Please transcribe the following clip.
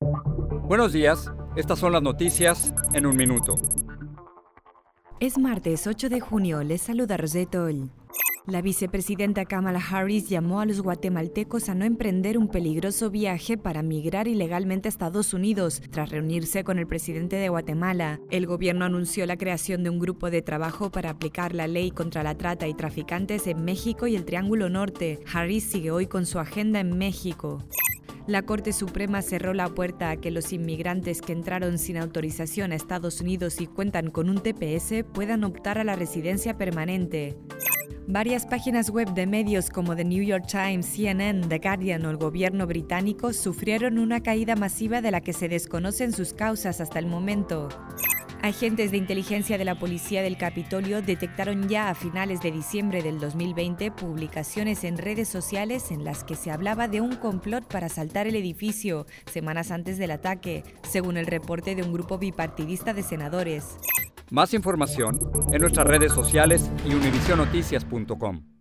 Buenos días, estas son las noticias en un minuto. Es martes 8 de junio, les saluda Rosette La vicepresidenta Kamala Harris llamó a los guatemaltecos a no emprender un peligroso viaje para migrar ilegalmente a Estados Unidos tras reunirse con el presidente de Guatemala. El gobierno anunció la creación de un grupo de trabajo para aplicar la ley contra la trata y traficantes en México y el Triángulo Norte. Harris sigue hoy con su agenda en México. La Corte Suprema cerró la puerta a que los inmigrantes que entraron sin autorización a Estados Unidos y cuentan con un TPS puedan optar a la residencia permanente. Varias páginas web de medios como The New York Times, CNN, The Guardian o el gobierno británico sufrieron una caída masiva de la que se desconocen sus causas hasta el momento. Agentes de inteligencia de la Policía del Capitolio detectaron ya a finales de diciembre del 2020 publicaciones en redes sociales en las que se hablaba de un complot para asaltar el edificio semanas antes del ataque, según el reporte de un grupo bipartidista de senadores. Más información en nuestras redes sociales y univisionoticias.com.